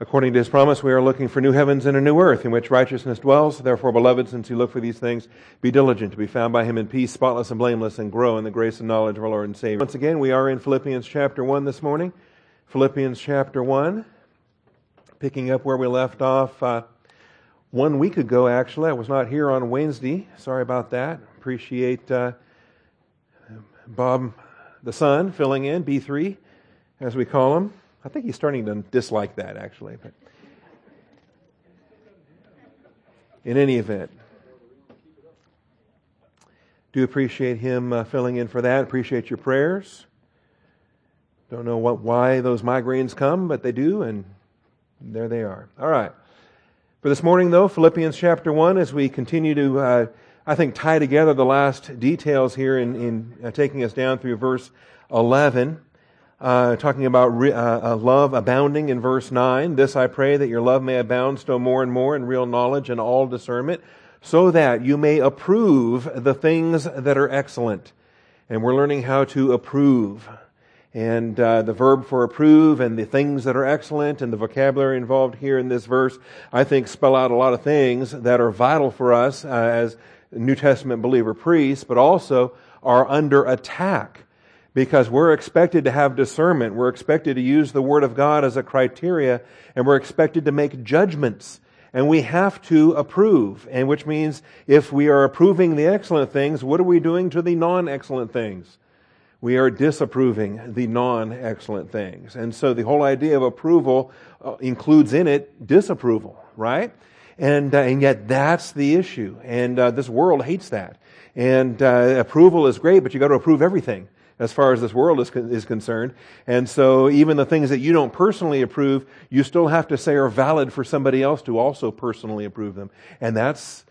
According to his promise, we are looking for new heavens and a new earth in which righteousness dwells. Therefore, beloved, since you look for these things, be diligent to be found by him in peace, spotless and blameless, and grow in the grace and knowledge of our Lord and Savior. Once again, we are in Philippians chapter 1 this morning. Philippians chapter 1, picking up where we left off uh, one week ago, actually. I was not here on Wednesday. Sorry about that. Appreciate uh, Bob the son filling in, B3, as we call him. I think he's starting to dislike that, actually. But in any event, do appreciate him uh, filling in for that. Appreciate your prayers. Don't know what why those migraines come, but they do, and there they are. All right. For this morning, though, Philippians chapter 1, as we continue to, uh, I think, tie together the last details here in, in uh, taking us down through verse 11 uh, talking about re- uh, uh, love abounding in verse 9. This I pray that your love may abound still more and more in real knowledge and all discernment, so that you may approve the things that are excellent. And we're learning how to approve. And uh, the verb for approve and the things that are excellent and the vocabulary involved here in this verse, I think, spell out a lot of things that are vital for us uh, as New Testament believer priests, but also are under attack because we're expected to have discernment. We're expected to use the Word of God as a criteria, and we're expected to make judgments. And we have to approve, and which means if we are approving the excellent things, what are we doing to the non excellent things? We are disapproving the non excellent things. And so the whole idea of approval uh, includes in it disapproval, right? And, uh, and yet that's the issue. And uh, this world hates that. And uh, approval is great, but you got to approve everything as far as this world is, is concerned. And so even the things that you don't personally approve, you still have to say are valid for somebody else to also personally approve them. And that's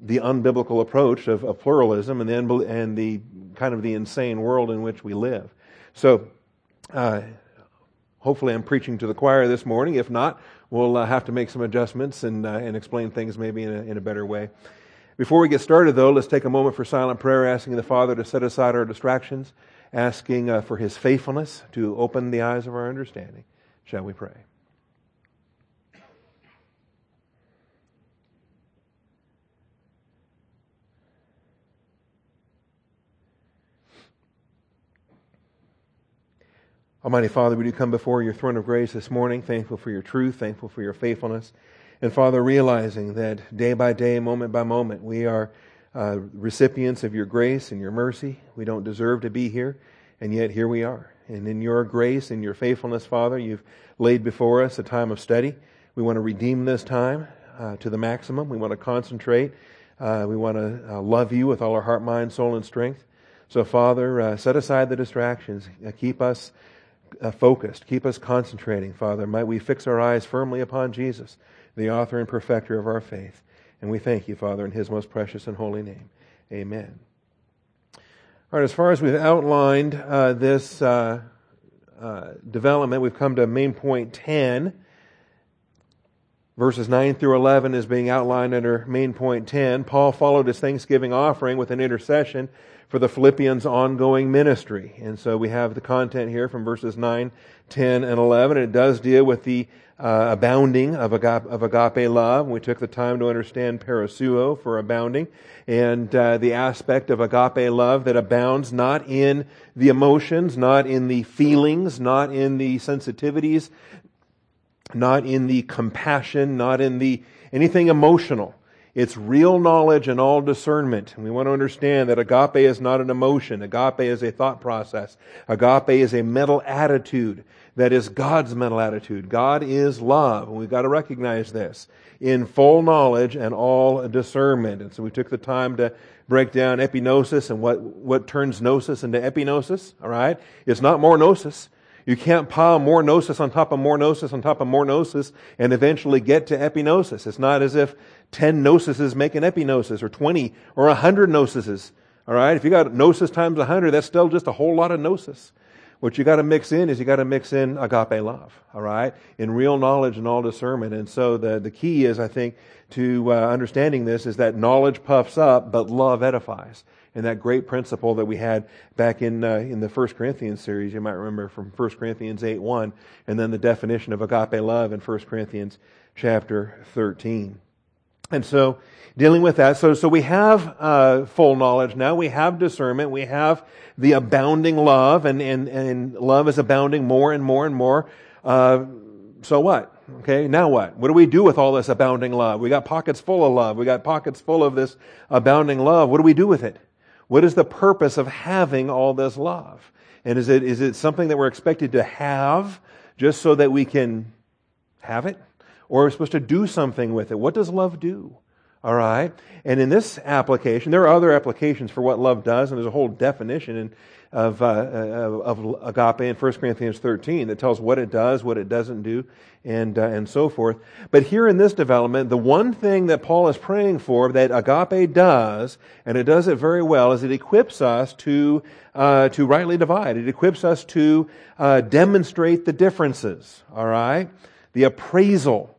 the unbiblical approach of, of pluralism and the, and the kind of the insane world in which we live. So, uh, hopefully I'm preaching to the choir this morning. If not, we'll uh, have to make some adjustments and, uh, and explain things maybe in a, in a better way. Before we get started, though, let's take a moment for silent prayer, asking the Father to set aside our distractions asking uh, for his faithfulness to open the eyes of our understanding. Shall we pray? Almighty Father, we do come before your throne of grace this morning, thankful for your truth, thankful for your faithfulness. And Father, realizing that day by day, moment by moment, we are uh, recipients of your grace and your mercy. We don't deserve to be here, and yet here we are. And in your grace and your faithfulness, Father, you've laid before us a time of study. We want to redeem this time uh, to the maximum. We want to concentrate. Uh, we want to uh, love you with all our heart, mind, soul, and strength. So, Father, uh, set aside the distractions. Uh, keep us focused. Keep us concentrating, Father. Might we fix our eyes firmly upon Jesus, the author and perfecter of our faith. And we thank you, Father, in his most precious and holy name. Amen. All right, as far as we've outlined uh, this uh, uh, development, we've come to main point 10. Verses 9 through 11 is being outlined under main point 10. Paul followed his Thanksgiving offering with an intercession for the Philippians' ongoing ministry. And so we have the content here from verses 9, 10, and 11. It does deal with the uh, abounding of agape, of agape love. We took the time to understand perisseuo for abounding and uh, the aspect of agape love that abounds not in the emotions, not in the feelings, not in the sensitivities, not in the compassion, not in the anything emotional. It's real knowledge and all discernment. And we want to understand that agape is not an emotion. Agape is a thought process. Agape is a mental attitude that is God's mental attitude. God is love. And we've got to recognize this in full knowledge and all discernment. And so we took the time to break down epignosis and what, what turns gnosis into epignosis. All right. It's not more gnosis. You can't pile more gnosis on top of more gnosis on top of more gnosis and eventually get to epignosis. It's not as if 10 gnosises make an epignosis or 20 or 100 gnosises. All right. If you got gnosis times 100, that's still just a whole lot of gnosis. What you got to mix in is you got to mix in agape love, all right, in real knowledge and all discernment. And so the, the key is, I think, to uh, understanding this is that knowledge puffs up, but love edifies. And that great principle that we had back in uh, in the First Corinthians series. You might remember from 1 Corinthians 8 1, and then the definition of agape love in 1 Corinthians chapter 13. And so, dealing with that, so so we have uh, full knowledge now. We have discernment. We have the abounding love, and and and love is abounding more and more and more. Uh, so what? Okay, now what? What do we do with all this abounding love? We got pockets full of love. We got pockets full of this abounding love. What do we do with it? What is the purpose of having all this love? And is it, is it something that we're expected to have just so that we can have it? Or are we supposed to do something with it? What does love do? All right. And in this application, there are other applications for what love does, and there's a whole definition in, of, uh, of agape in 1 Corinthians 13 that tells what it does, what it doesn't do, and, uh, and so forth. But here in this development, the one thing that Paul is praying for that agape does, and it does it very well, is it equips us to, uh, to rightly divide. It equips us to uh, demonstrate the differences, all right? The appraisal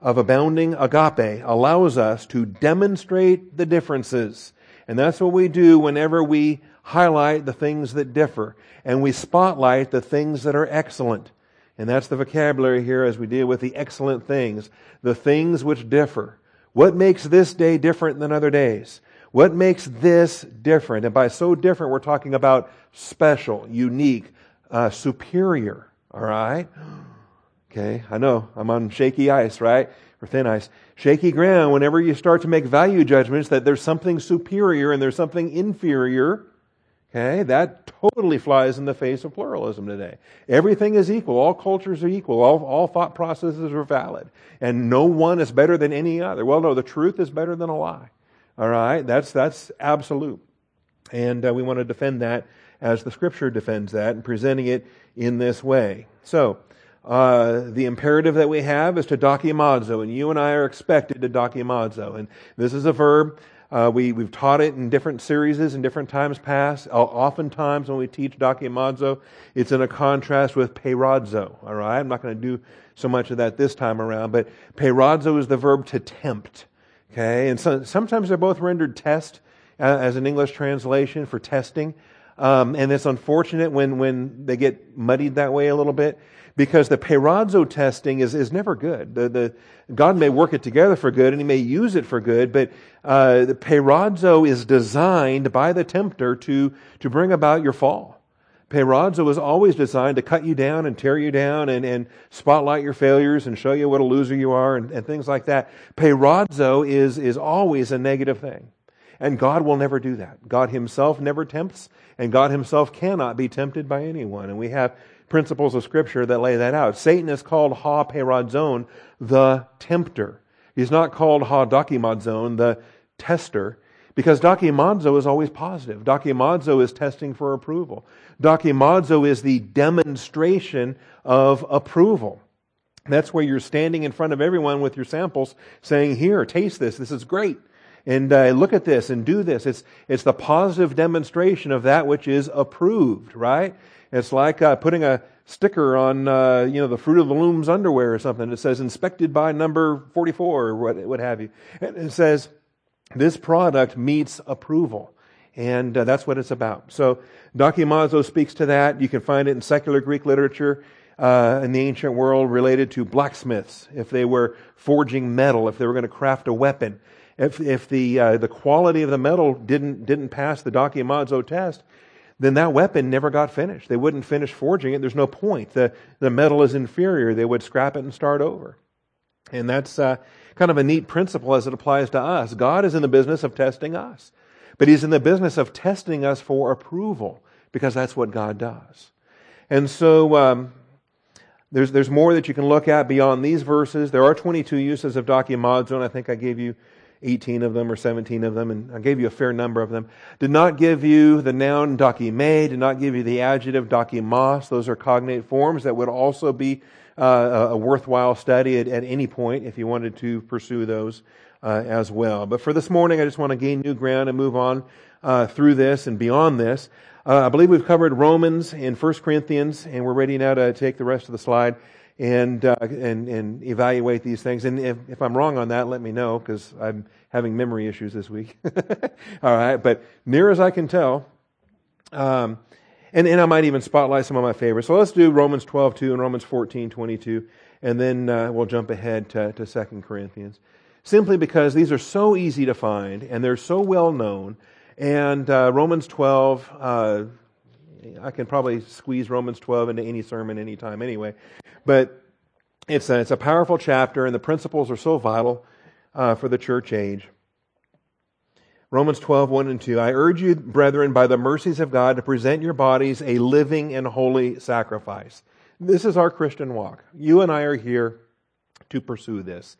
of abounding agape allows us to demonstrate the differences. And that's what we do whenever we highlight the things that differ and we spotlight the things that are excellent. And that's the vocabulary here as we deal with the excellent things, the things which differ. What makes this day different than other days? What makes this different? And by so different, we're talking about special, unique, uh, superior. All right? Okay, I know I'm on shaky ice, right? Or thin ice. Shaky ground whenever you start to make value judgments that there's something superior and there's something inferior Okay, that totally flies in the face of pluralism today. Everything is equal. All cultures are equal. All, all thought processes are valid. And no one is better than any other. Well, no, the truth is better than a lie. All right, that's, that's absolute. And uh, we want to defend that as the scripture defends that and presenting it in this way. So, uh, the imperative that we have is to dokimazo, and you and I are expected to dokimazo. And this is a verb uh, we, we've taught it in different series in different times past. Oftentimes when we teach dokimazo, it's in a contrast with peirazo. All right? I'm not going to do so much of that this time around, but peirazo is the verb to tempt. Okay? And so, sometimes they're both rendered test uh, as an English translation for testing. Um, and it's unfortunate when, when they get muddied that way a little bit because the peirazo testing is, is never good. The, the, God may work it together for good and he may use it for good, but uh, the peirazo is designed by the tempter to, to bring about your fall. Peirazo is always designed to cut you down and tear you down and, and spotlight your failures and show you what a loser you are and, and things like that. Peirazo is, is always a negative thing. And God will never do that. God himself never tempts, and God himself cannot be tempted by anyone. And we have principles of Scripture that lay that out. Satan is called ha peirazon, the tempter. He's not called ha dokimazon, the tester, because dokimazo is always positive. Dokimazo is testing for approval. Dokimazo is the demonstration of approval. That's where you're standing in front of everyone with your samples saying, here, taste this. This is great. And uh, look at this and do this. It's, it's the positive demonstration of that which is approved, right? It's like uh, putting a sticker on, uh, you know, the Fruit of the Loom's underwear or something. It says inspected by number 44 or what, what have you. And it says this product meets approval. And uh, that's what it's about. So Dokimazo speaks to that. You can find it in secular Greek literature uh, in the ancient world related to blacksmiths. If they were forging metal, if they were going to craft a weapon, if, if the, uh, the quality of the metal didn't, didn't pass the Dokimazo test, then that weapon never got finished. They wouldn't finish forging it. There's no point. The, the metal is inferior. They would scrap it and start over. And that's uh, kind of a neat principle as it applies to us. God is in the business of testing us, but He's in the business of testing us for approval because that's what God does. And so um, there's, there's more that you can look at beyond these verses. There are 22 uses of dokimazo, and I think I gave you 18 of them or 17 of them, and I gave you a fair number of them. Did not give you the noun dokime, did not give you the adjective dokimos. Those are cognate forms that would also be uh, a worthwhile study at, at, any point if you wanted to pursue those uh, as well. But for this morning, I just want to gain new ground and move on uh, through this and beyond this. Uh, I believe we've covered Romans and 1 Corinthians, and we're ready now to take the rest of the slide and, uh, and, and evaluate these things. And if, if I'm wrong on that, let me know because I'm having memory issues this week. All right. But near as I can tell, um, and, and I might even spotlight some of my favorites. So let's do Romans 12, 2 and Romans 14, 22. And then uh, we'll jump ahead to, to 2 Corinthians. Simply because these are so easy to find and they're so well known. And uh, Romans 12, uh, I can probably squeeze Romans 12 into any sermon anytime anyway. But it's a, it's a powerful chapter, and the principles are so vital uh, for the church age. Romans 12, 1 and 2. I urge you, brethren, by the mercies of God, to present your bodies a living and holy sacrifice. This is our Christian walk. You and I are here to pursue this.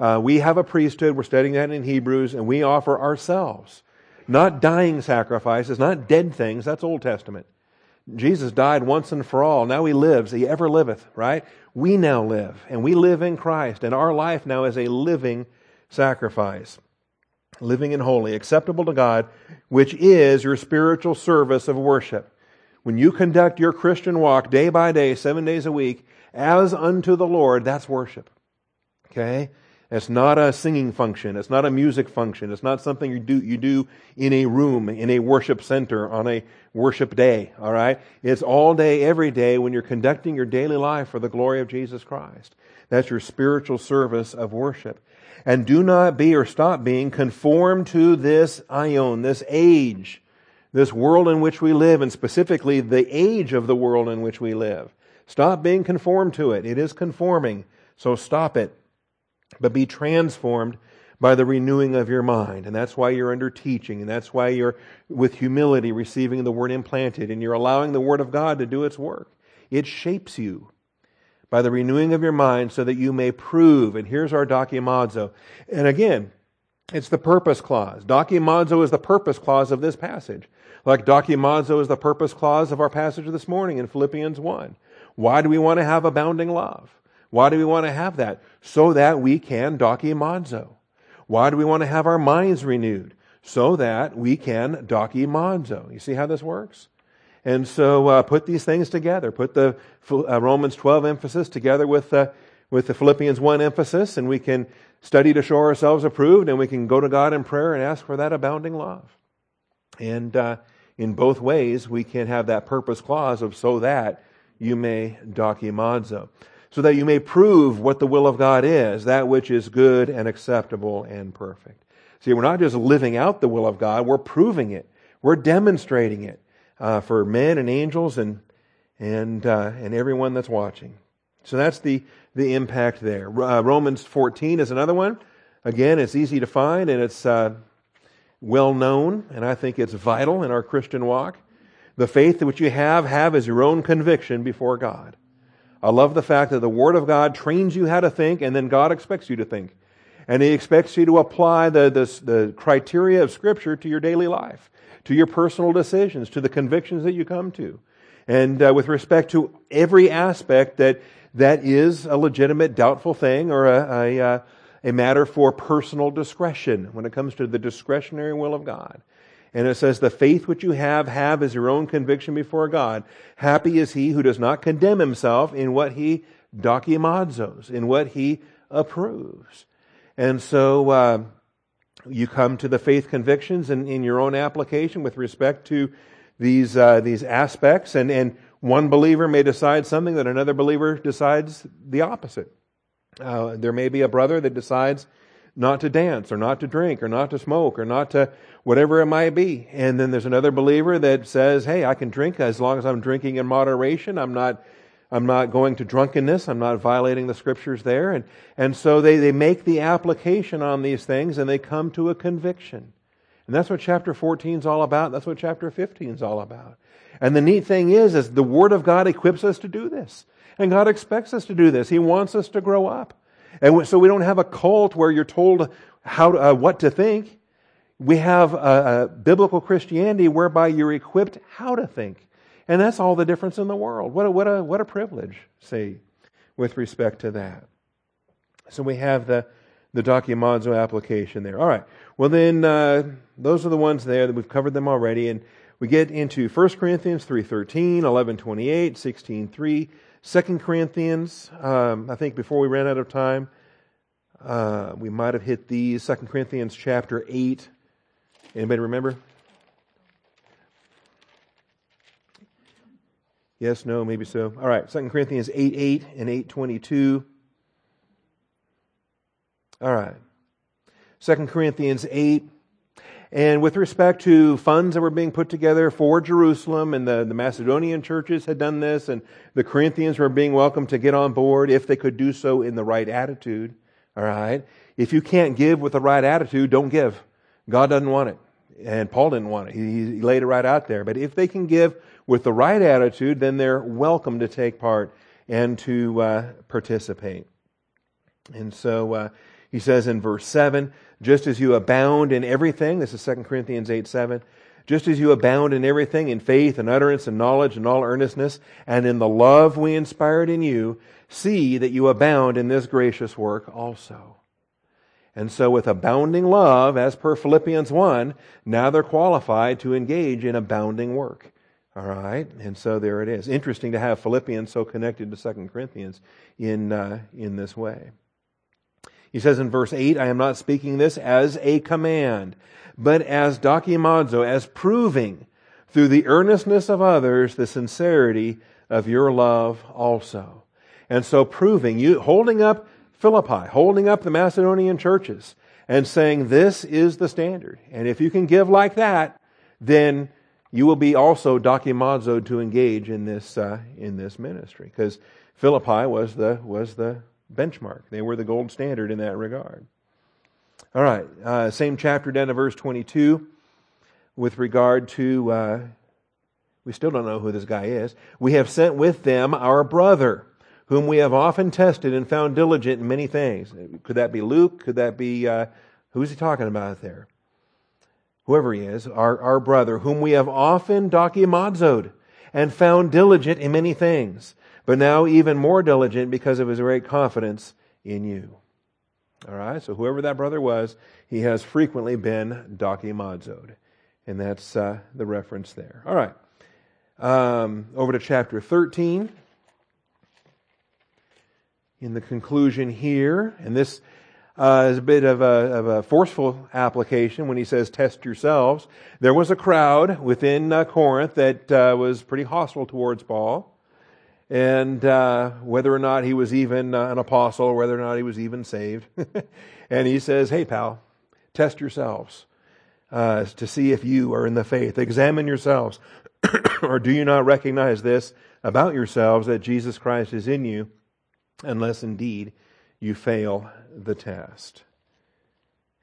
Uh, we have a priesthood. We're studying that in Hebrews, and we offer ourselves. Not dying sacrifices, not dead things. That's Old Testament. Jesus died once and for all. Now he lives. He ever liveth, right? We now live, and we live in Christ, and our life now is a living sacrifice. Living and holy, acceptable to God, which is your spiritual service of worship. When you conduct your Christian walk day by day, seven days a week, as unto the Lord, that's worship. Okay? It's not a singing function. It's not a music function. It's not something you do, you do in a room, in a worship center on a worship day. All right? It's all day, every day when you're conducting your daily life for the glory of Jesus Christ. That's your spiritual service of worship. And do not be or stop being conformed to this aion, this age, this world in which we live, and specifically the age of the world in which we live. Stop being conformed to it. It is conforming. So stop it but be transformed by the renewing of your mind. And that's why you're under teaching, and that's why you're with humility receiving the word implanted, and you're allowing the word of God to do its work. It shapes you by the renewing of your mind so that you may prove. And here's our dokimazo. And again, it's the purpose clause. Dokimazo is the purpose clause of this passage. Like dokimazo is the purpose clause of our passage this morning in Philippians 1. Why do we want to have abounding love? Why do we want to have that? So that we can dokimazo. Why do we want to have our minds renewed? So that we can dokimazo. You see how this works? And so uh, put these things together. Put the uh, Romans 12 emphasis together with, uh, with the Philippians 1 emphasis, and we can study to show ourselves approved, and we can go to God in prayer and ask for that abounding love. And uh, in both ways, we can have that purpose clause of so that you may dokimazo so that you may prove what the will of God is, that which is good and acceptable and perfect. See, we're not just living out the will of God, we're proving it. We're demonstrating it uh, for men and angels and, and, uh, and everyone that's watching. So that's the, the impact there. Uh, Romans 14 is another one. Again, it's easy to find and it's uh, well known, and I think it's vital in our Christian walk. The faith which you have, have as your own conviction before God. I love the fact that the Word of God trains you how to think, and then God expects you to think. And He expects you to apply the, the, the criteria of Scripture to your daily life, to your personal decisions, to the convictions that you come to. And uh, with respect to every aspect that, that is a legitimate, doubtful thing or a, a, uh, a matter for personal discretion when it comes to the discretionary will of God. And it says, The faith which you have, have as your own conviction before God. Happy is he who does not condemn himself in what he dokimazos, in what he approves. And so uh, you come to the faith convictions in, in your own application with respect to these, uh, these aspects. And, and one believer may decide something that another believer decides the opposite. Uh, there may be a brother that decides not to dance or not to drink or not to smoke or not to whatever it might be. And then there's another believer that says, hey, I can drink as long as I'm drinking in moderation. I'm not, I'm not going to drunkenness. I'm not violating the scriptures there. And, and so they, they make the application on these things and they come to a conviction. And that's what chapter 14 is all about. That's what chapter 15 is all about. And the neat thing is, is the Word of God equips us to do this. And God expects us to do this. He wants us to grow up. And so we don't have a cult where you're told how to, uh, what to think. We have a, a biblical Christianity whereby you're equipped how to think. And that's all the difference in the world. What a, what a, what a privilege, see, with respect to that. So we have the, the dokimazo application there. All right. Well, then, uh, those are the ones there that we've covered them already. And we get into 1 Corinthians 3.13, 11.28, 16.3, Second Corinthians, um, I think before we ran out of time, uh, we might have hit these. Second Corinthians chapter 8. Anybody remember? Yes, no, maybe so. All right, Second Corinthians 8 8 and 822. All right. Second Corinthians 8. And with respect to funds that were being put together for Jerusalem, and the, the Macedonian churches had done this, and the Corinthians were being welcomed to get on board if they could do so in the right attitude. All right? If you can't give with the right attitude, don't give. God doesn't want it. And Paul didn't want it. He, he laid it right out there. But if they can give with the right attitude, then they're welcome to take part and to uh, participate. And so uh, he says in verse 7 just as you abound in everything, this is 2 Corinthians 8 7, just as you abound in everything, in faith and utterance and knowledge and all earnestness, and in the love we inspired in you, see that you abound in this gracious work also. And so, with abounding love, as per Philippians 1, now they're qualified to engage in abounding work. All right? And so there it is. Interesting to have Philippians so connected to 2 Corinthians in, uh, in this way. He says in verse 8, I am not speaking this as a command, but as dokimazo, as proving through the earnestness of others the sincerity of your love also. And so proving, you holding up Philippi, holding up the Macedonian churches, and saying this is the standard. And if you can give like that, then you will be also dokimazo to engage in this uh, in this ministry because Philippi was the was the benchmark. They were the gold standard in that regard. All right, uh, same chapter down to verse 22 with regard to, uh, we still don't know who this guy is. We have sent with them our brother, whom we have often tested and found diligent in many things. Could that be Luke? Could that be, uh, who's he talking about there? Whoever he is, our, our brother, whom we have often dokimazoed and found diligent in many things but now even more diligent because of his great confidence in you. All right, so whoever that brother was, he has frequently been dokimazoed. And that's uh, the reference there. All right, um, over to chapter 13. In the conclusion here, and this uh, is a bit of a, of a, forceful application when he says, test yourselves. There was a crowd within uh, Corinth that uh, was pretty hostile towards Paul and uh, whether or not he was even uh, an apostle, whether or not he was even saved. and he says, Hey, pal, test yourselves uh, to see if you are in the faith. Examine yourselves. or do you not recognize this about yourselves that Jesus Christ is in you, unless indeed you fail the test?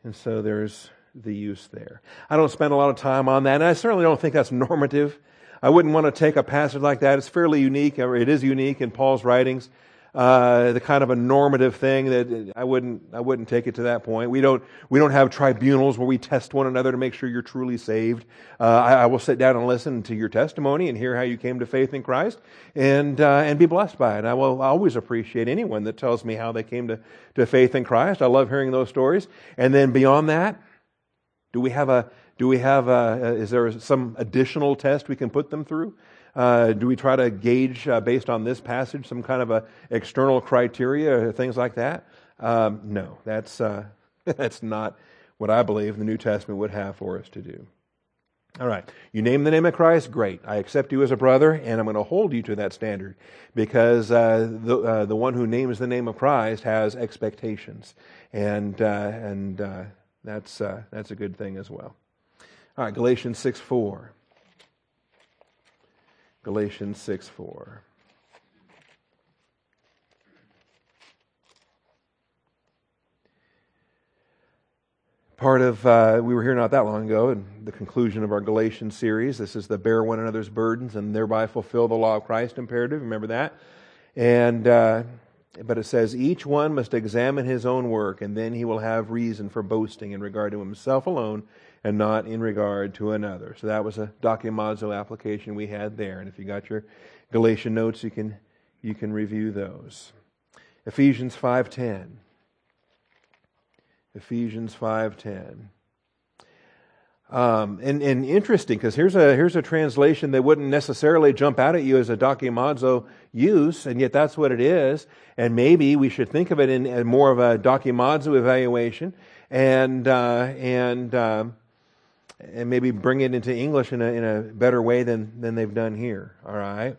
And so there's the use there. I don't spend a lot of time on that, and I certainly don't think that's normative I wouldn't want to take a passage like that. It's fairly unique, or it is unique in Paul's writings. Uh, the kind of a normative thing that I wouldn't I wouldn't take it to that point. We don't we don't have tribunals where we test one another to make sure you're truly saved. Uh, I, I, will sit down and listen to your testimony and hear how you came to faith in Christ and uh, and be blessed by it. I will always appreciate anyone that tells me how they came to, to faith in Christ. I love hearing those stories. And then beyond that, do we have a do we have, a, is there some additional test we can put them through? Uh, do we try to gauge, uh, based on this passage, some kind of a external criteria or things like that? Um, no, that's, uh, that's not what I believe the New Testament would have for us to do. All right. You name the name of Christ, great. I accept you as a brother, and I'm going to hold you to that standard because uh, the uh, the one who names the name of Christ has expectations, and uh, and that's that's a good thing as well. All right, Galatians 6 4. Galatians 6 4. Part of, uh, we were here not that long ago, in the conclusion of our Galatians series. This is the bear one another's burdens and thereby fulfill the law of Christ imperative. Remember that? And, uh, but it says, each one must examine his own work, and then he will have reason for boasting in regard to himself alone and not in regard to another. So that was a dokimazo application we had there. And if you got your Galatian notes, you can, you can review those. Ephesians 5.10. Ephesians 5.10. Um, and, and interesting because here's a here's a translation that wouldn't necessarily jump out at you as a dokimazo use, and yet that's what it is. And maybe we should think of it in, in more of a dokimazo evaluation, and uh, and um, and maybe bring it into English in a in a better way than than they've done here. All right.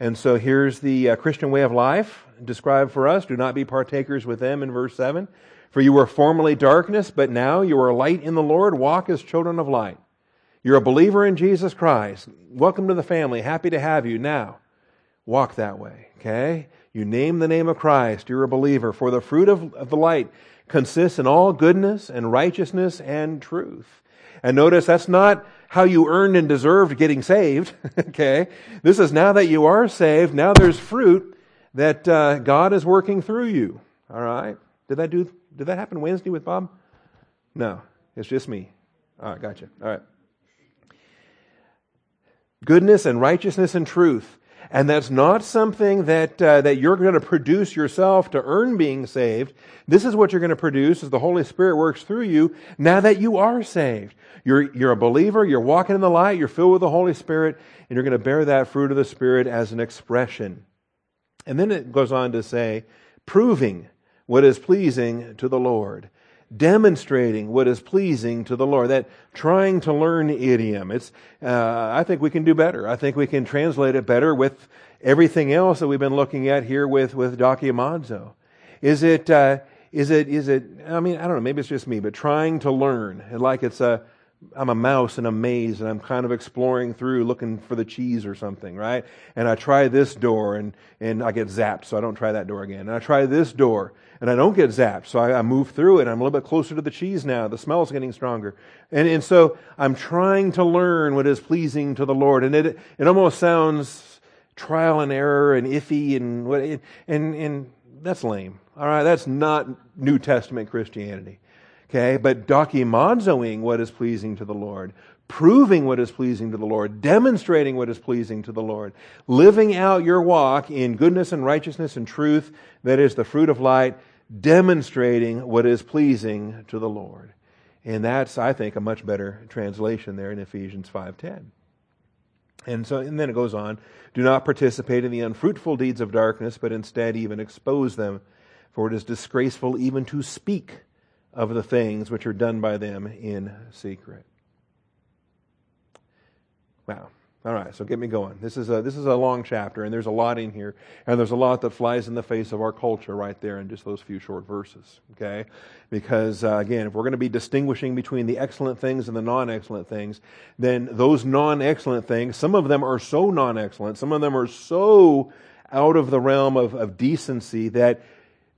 And so here's the uh, Christian way of life described for us. Do not be partakers with them in verse 7. For you were formerly darkness, but now you are light in the Lord. Walk as children of light. You're a believer in Jesus Christ. Welcome to the family. Happy to have you. Now, walk that way. Okay? You name the name of Christ. You're a believer. For the fruit of, of the light consists in all goodness and righteousness and truth. And notice that's not how you earned and deserved getting saved. okay? This is now that you are saved, now there's fruit that uh, God is working through you. All right? Did that do did that happen Wednesday with Bob? No, it's just me. All right, gotcha. All right. Goodness and righteousness and truth. And that's not something that, uh, that you're going to produce yourself to earn being saved. This is what you're going to produce as the Holy Spirit works through you now that you are saved. You're, you're a believer, you're walking in the light, you're filled with the Holy Spirit, and you're going to bear that fruit of the Spirit as an expression. And then it goes on to say, proving what is pleasing to the Lord. Demonstrating what is pleasing to the Lord. That trying to learn idiom. It's, uh, I think we can do better. I think we can translate it better with everything else that we've been looking at here with, with dokimazo. Is it, uh, is it, is it, I mean, I don't know, maybe it's just me, but trying to learn. Like it's a, I'm a mouse in a maze and I'm kind of exploring through looking for the cheese or something, right? And I try this door and, and I get zapped, so I don't try that door again. And I try this door and I don't get zapped, so I, I move through it. I'm a little bit closer to the cheese now. The smell's getting stronger. And, and so I'm trying to learn what is pleasing to the Lord. And it, it almost sounds trial and error and iffy and what, and, and that's lame. All right. That's not New Testament Christianity. Okay, but dokimazoing what is pleasing to the Lord, proving what is pleasing to the Lord, demonstrating what is pleasing to the Lord, living out your walk in goodness and righteousness and truth, that is the fruit of light, demonstrating what is pleasing to the Lord. And that's, I think, a much better translation there in Ephesians 5.10. And so, and then it goes on, do not participate in the unfruitful deeds of darkness, but instead even expose them, for it is disgraceful even to speak of the things which are done by them in secret. Wow. All right, so get me going. This is a this is a long chapter, and there's a lot in here, and there's a lot that flies in the face of our culture right there in just those few short verses. Okay, because uh, again, if we're going to be distinguishing between the excellent things and the non-excellent things, then those non-excellent things, some of them are so non-excellent, some of them are so out of the realm of, of decency that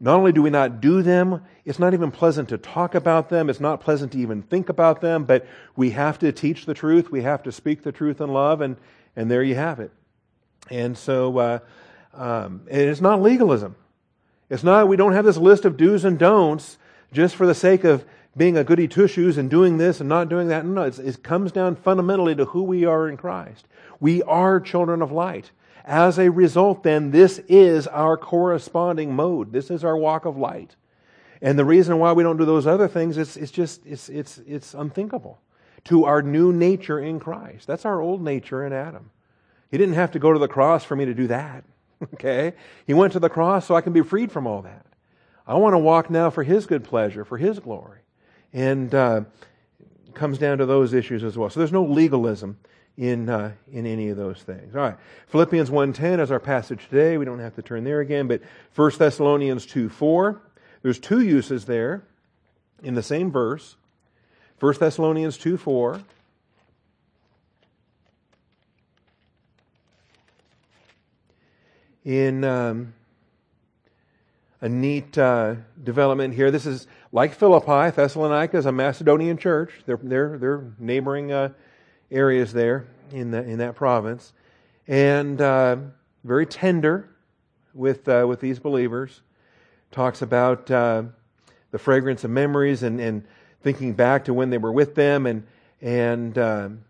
not only do we not do them, it's not even pleasant to talk about them. It's not pleasant to even think about them, but we have to teach the truth. We have to speak the truth in love, and, and there you have it. And so, uh, um, and it's not legalism. It's not, we don't have this list of do's and don'ts just for the sake of being a goody two shoes and doing this and not doing that. No, it comes down fundamentally to who we are in Christ. We are children of light. As a result, then, this is our corresponding mode. This is our walk of light. And the reason why we don't do those other things is it's just it's it's it's unthinkable to our new nature in Christ. That's our old nature in Adam. He didn't have to go to the cross for me to do that. Okay? He went to the cross so I can be freed from all that. I want to walk now for His good pleasure, for His glory. And uh, comes down to those issues as well. So there's no legalism in, uh, in any of those things. All right. Philippians 1.10 is our passage today. We don't have to turn there again, but 1 Thessalonians 2.4. There's two uses there in the same verse. 1 Thessalonians 2.4. In um, a neat uh, development here. This is like Philippi. Thessalonica is a Macedonian church. They're, they're, they're neighboring uh, areas there in, the, in that province. And uh, very tender with, uh, with these believers. Talks about uh, the fragrance of memories and, and thinking back to when they were with them. And, and um,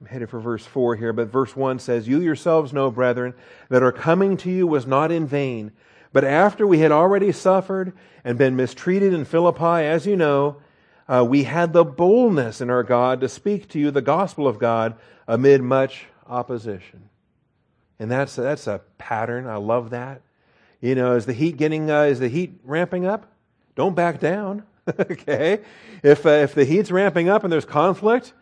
I'm headed for verse 4 here, but verse 1 says, You yourselves know, brethren, that our coming to you was not in vain. But after we had already suffered and been mistreated in Philippi, as you know, uh, we had the boldness in our God to speak to you the gospel of God amid much opposition. And that's, that's a pattern. I love that. You know, is the heat getting, uh, is the heat ramping up? Don't back down. okay? If, uh, if the heat's ramping up and there's conflict,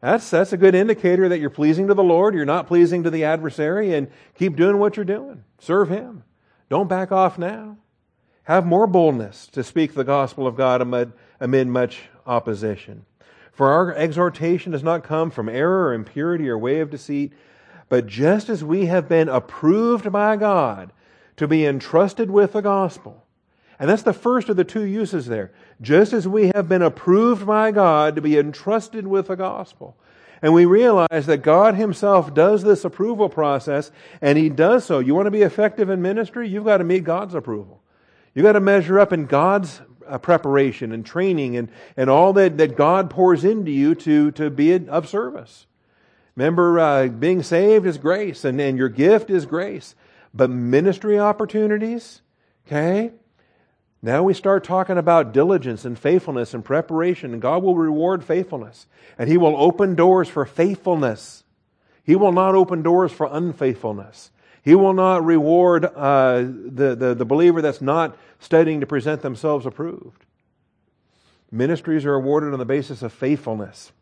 that's, that's a good indicator that you're pleasing to the Lord, you're not pleasing to the adversary, and keep doing what you're doing. Serve Him. Don't back off now. Have more boldness to speak the gospel of God amid, amid much opposition. For our exhortation does not come from error or impurity or way of deceit, but just as we have been approved by God to be entrusted with the gospel. And that's the first of the two uses there. Just as we have been approved by God to be entrusted with the gospel. And we realize that God Himself does this approval process, and He does so. You want to be effective in ministry? You've got to meet God's approval. You've got to measure up in God's preparation and training and, and all that, that God pours into you to, to be of service. Remember, uh, being saved is grace, and, and your gift is grace. But ministry opportunities, okay? Now we start talking about diligence and faithfulness and preparation, and God will reward faithfulness. And He will open doors for faithfulness. He will not open doors for unfaithfulness. He will not reward uh, the, the, the believer that's not studying to present themselves approved. Ministries are awarded on the basis of faithfulness.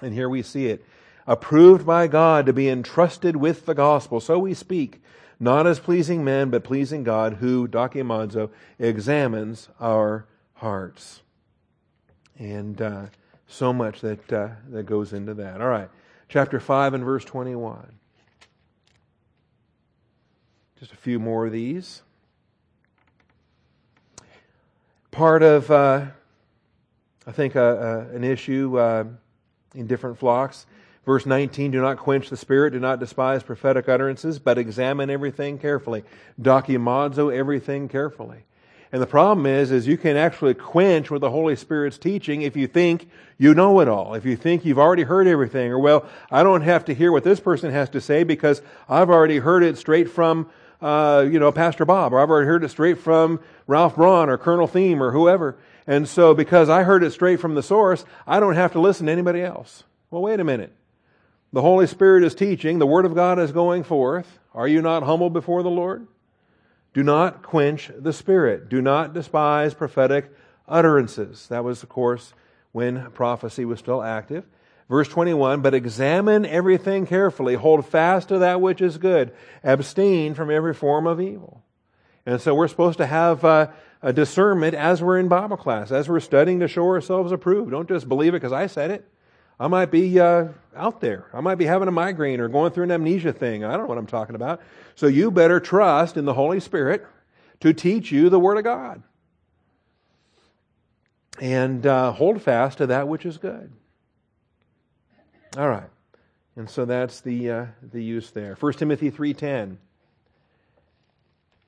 And here we see it. Approved by God to be entrusted with the gospel. So we speak, not as pleasing men, but pleasing God, who, dokimazo, examines our hearts. And uh, so much that, uh, that goes into that. All right. Chapter 5 and verse 21. Just a few more of these. Part of, uh, I think, uh, uh, an issue uh, in different flocks. Verse 19, do not quench the spirit, do not despise prophetic utterances, but examine everything carefully. Dokimazo everything carefully. And the problem is, is you can actually quench with the Holy Spirit's teaching if you think you know it all. If you think you've already heard everything, or well, I don't have to hear what this person has to say because I've already heard it straight from uh, you know, Pastor Bob, or I've already heard it straight from Ralph Braun or Colonel Thieme or whoever. And so because I heard it straight from the source, I don't have to listen to anybody else. Well, wait a minute. The Holy Spirit is teaching, the Word of God is going forth. Are you not humble before the Lord? Do not quench the Spirit. Do not despise prophetic utterances. That was, of course, when prophecy was still active. Verse 21, but examine everything carefully, hold fast to that which is good, abstain from every form of evil. And so we're supposed to have uh, a discernment as we're in Bible class, as we're studying to show ourselves approved. Don't just believe it because I said it. I might be uh, out there. I might be having a migraine or going through an amnesia thing. I don't know what I'm talking about. So you better trust in the Holy Spirit to teach you the Word of God. And uh, hold fast to that which is good. All right. And so that's the, uh, the use there. 1 Timothy 3.10.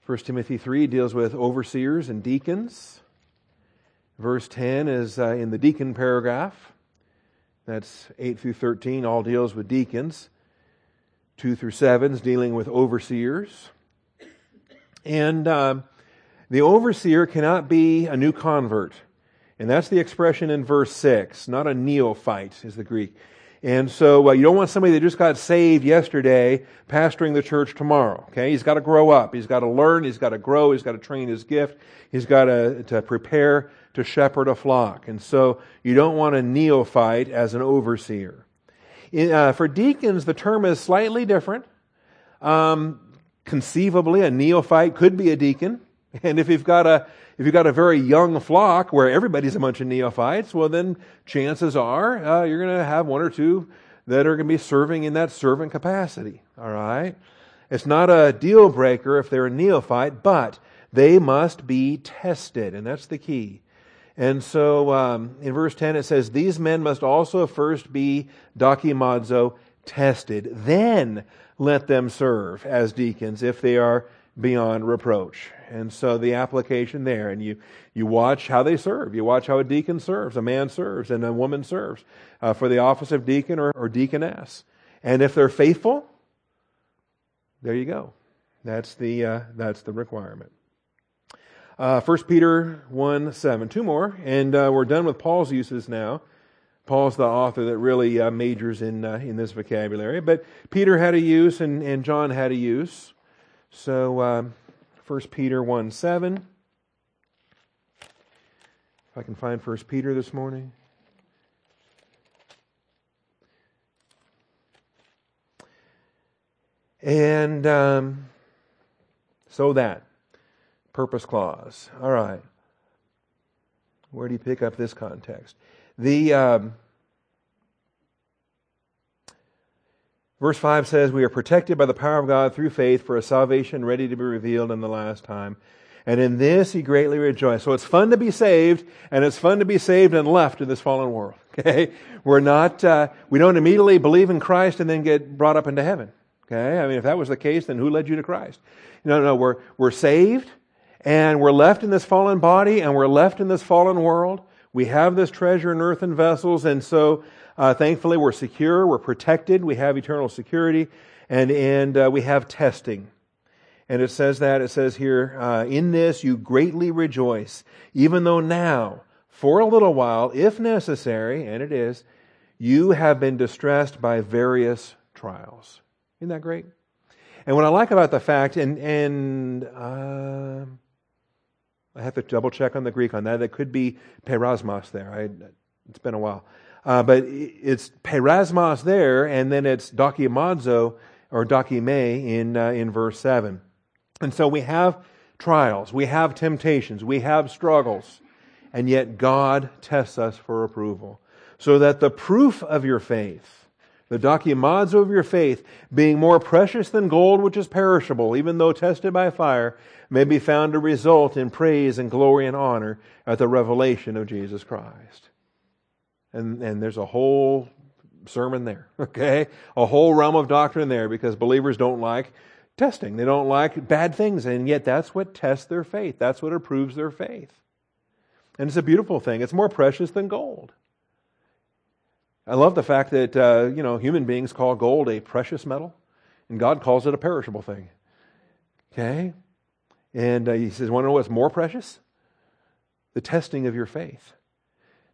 1 Timothy 3 deals with overseers and deacons. Verse 10 is uh, in the deacon paragraph. That's 8 through 13, all deals with deacons. 2 through 7 is dealing with overseers. And uh, the overseer cannot be a new convert. And that's the expression in verse 6. Not a neophyte is the Greek. And so uh, you don't want somebody that just got saved yesterday pastoring the church tomorrow. Okay, he's got to grow up. He's got to learn. He's got to grow. He's got to train his gift. He's got to, to prepare to shepherd a flock. And so you don't want a neophyte as an overseer. In, uh, for deacons, the term is slightly different. Um, conceivably, a neophyte could be a deacon. And if you've got a if you've got a very young flock where everybody's a bunch of neophytes, well, then chances are uh, you're going to have one or two that are going to be serving in that servant capacity. All right? It's not a deal breaker if they're a neophyte, but they must be tested, and that's the key. And so um, in verse 10 it says, These men must also first be dokimazo tested. Then let them serve as deacons if they are beyond reproach. And so the application there, and you, you watch how they serve. You watch how a deacon serves, a man serves, and a woman serves uh, for the office of deacon or, or deaconess. And if they're faithful, there you go. That's the, uh, that's the requirement. Uh, 1 Peter 1 7. Two more, and uh, we're done with Paul's uses now. Paul's the author that really uh, majors in, uh, in this vocabulary. But Peter had a use and, and John had a use. So, um, 1 Peter 1 7. If I can find 1 Peter this morning. And um, so that purpose clause. All right. Where do you pick up this context? The um, verse five says, "We are protected by the power of God through faith for a salvation ready to be revealed in the last time." And in this he greatly rejoiced. So it's fun to be saved, and it's fun to be saved and left in this fallen world. Okay, we're not, uh, we don't immediately believe in Christ and then get brought up into heaven. Okay, I mean, if that was the case, then who led you to Christ? No, no, we're we're saved, and we're left in this fallen body, and we're left in this fallen world. We have this treasure in earthen vessels, and so uh, thankfully we're secure, we're protected, we have eternal security, and and uh, we have testing. And it says that, it says here, uh, in this you greatly rejoice, even though now, for a little while, if necessary, and it is, you have been distressed by various trials. Isn't that great? And what I like about the fact, and, and uh, I have to double check on the Greek on that. It could be peirasmos there. I, it's been a while. Uh, but it's peirasmos there, and then it's dokimazo or dokime in, uh, in verse 7. And so we have trials, we have temptations, we have struggles, and yet God tests us for approval. So that the proof of your faith, the dokimazo of your faith, being more precious than gold which is perishable, even though tested by fire, may be found to result in praise and glory and honor at the revelation of Jesus Christ. And, and there's a whole sermon there, okay? A whole realm of doctrine there because believers don't like testing. They don't like bad things, and yet that's what tests their faith. That's what approves their faith. And it's a beautiful thing. It's more precious than gold. I love the fact that uh, you know human beings call gold a precious metal, and God calls it a perishable thing. Okay, and uh, He says, "Want to know what's more precious? The testing of your faith."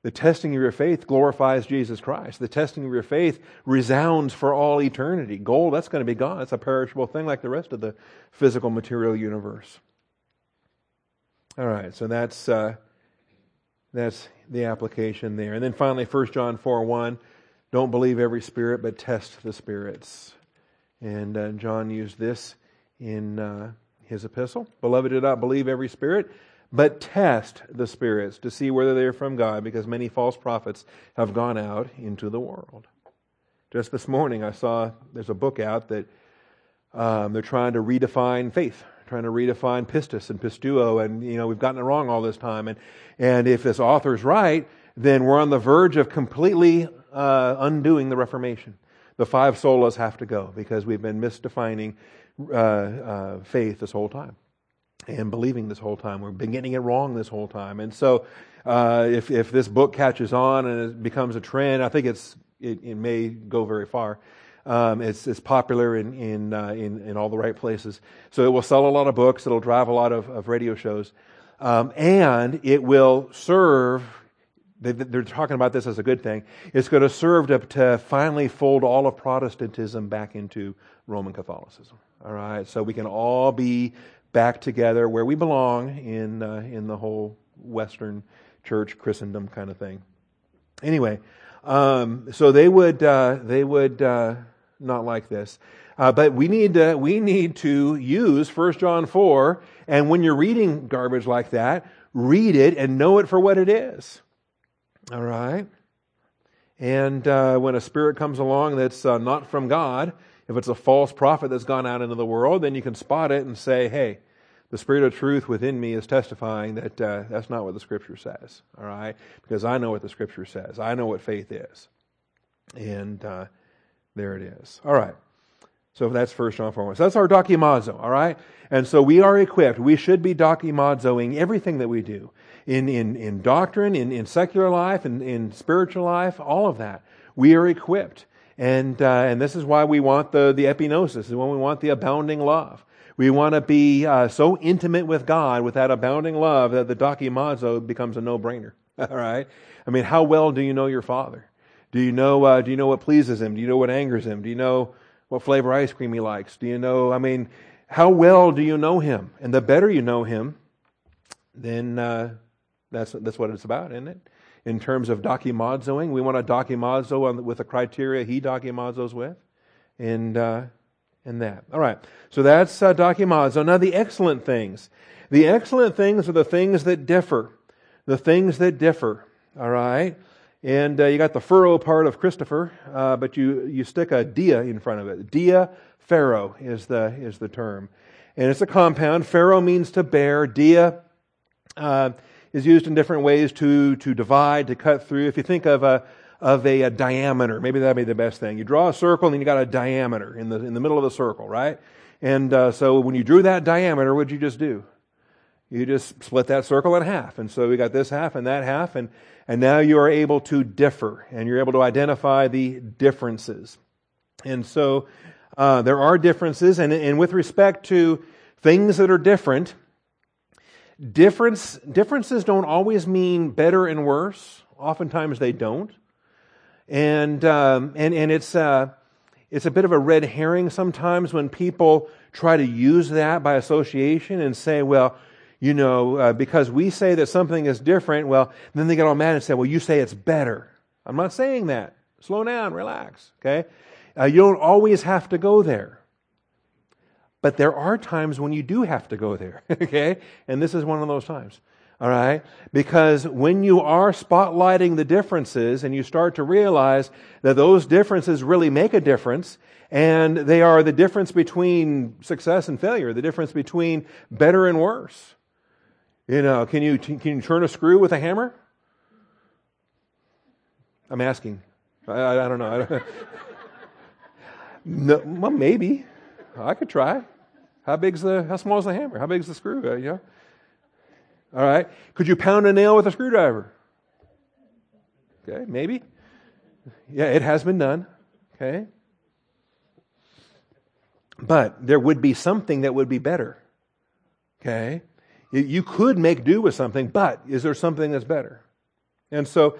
The testing of your faith glorifies Jesus Christ. The testing of your faith resounds for all eternity. Gold, that's going to be gone. It's a perishable thing like the rest of the physical material universe. All right, so that's, uh, that's the application there. And then finally, 1 John 4 1. Don't believe every spirit, but test the spirits. And uh, John used this in uh, his epistle. Beloved, do not believe every spirit but test the spirits to see whether they are from God, because many false prophets have gone out into the world. Just this morning, I saw there's a book out that um, they're trying to redefine faith, trying to redefine pistis and pisteuo, and you know we've gotten it wrong all this time. And and if this author's right, then we're on the verge of completely uh, undoing the Reformation. The five solas have to go because we've been misdefining uh, uh, faith this whole time and believing this whole time. We've been getting it wrong this whole time. And so, uh, if, if this book catches on and it becomes a trend, I think it's, it, it may go very far. Um, it's, it's popular in, in, uh, in, in, all the right places. So it will sell a lot of books. It'll drive a lot of, of radio shows. Um, and it will serve, they're talking about this as a good thing. It's going to serve to, to finally fold all of Protestantism back into Roman Catholicism. All right. So we can all be back together where we belong in, uh, in the whole Western church, Christendom kind of thing. Anyway, um, so they would, uh, they would uh, not like this. Uh, but we need, to, we need to use 1 John 4, and when you're reading garbage like that, read it and know it for what it is. All right? And uh, when a spirit comes along that's uh, not from God, if it's a false prophet that's gone out into the world, then you can spot it and say, hey, the Spirit of truth within me is testifying that uh, that's not what the Scripture says, all right? Because I know what the Scripture says. I know what faith is. And uh, there it is. All right. So that's First John 4 1. So that's our dokimazo, all right? And so we are equipped. We should be dokimazoing everything that we do in, in, in doctrine, in, in secular life, in, in spiritual life, all of that. We are equipped. And, uh, and this is why we want the, the epignosis, is when we want the abounding love. We want to be uh, so intimate with God with that abounding love that the dokimazo becomes a no-brainer. All right. I mean, how well do you know your Father? Do you know? Uh, do you know what pleases Him? Do you know what angers Him? Do you know what flavor ice cream He likes? Do you know? I mean, how well do you know Him? And the better you know Him, then uh, that's that's what it's about, isn't it? In terms of dokimazoing, we want to dokimazo with the criteria He dokimazos with, and uh, and that. All right. So that's uh. Now the excellent things. The excellent things are the things that differ. The things that differ. All right. And uh, you got the phero part of Christopher, uh, but you, you stick a dia in front of it. Dia phero is the, is the term. And it's a compound. Phero means to bear. Dia uh, is used in different ways to, to divide, to cut through. If you think of a, of a, a, diameter, maybe that'd be the best thing. You draw a circle and then you got a diameter in the, in the middle of the circle, right? And uh, so when you drew that diameter, what'd you just do? You just split that circle in half. And so we got this half and that half. And and now you are able to differ and you're able to identify the differences. And so uh, there are differences, and, and with respect to things that are different, difference, differences don't always mean better and worse. Oftentimes they don't. And, um, and, and it's, uh, it's a bit of a red herring sometimes when people try to use that by association and say, well, you know, uh, because we say that something is different, well, then they get all mad and say, well, you say it's better. I'm not saying that. Slow down, relax, okay? Uh, you don't always have to go there. But there are times when you do have to go there, okay? And this is one of those times, all right? Because when you are spotlighting the differences and you start to realize that those differences really make a difference, and they are the difference between success and failure, the difference between better and worse, you know, can you, can you turn a screw with a hammer? I'm asking. I, I, don't know. I don't, no, well, maybe. I could try. How big's the, how small is the hammer? How big's the screw? Uh? All right. Could you pound a nail with a screwdriver? Okay, maybe. Yeah, it has been done. Okay. But there would be something that would be better. Okay. You could make do with something, but is there something that's better? And so,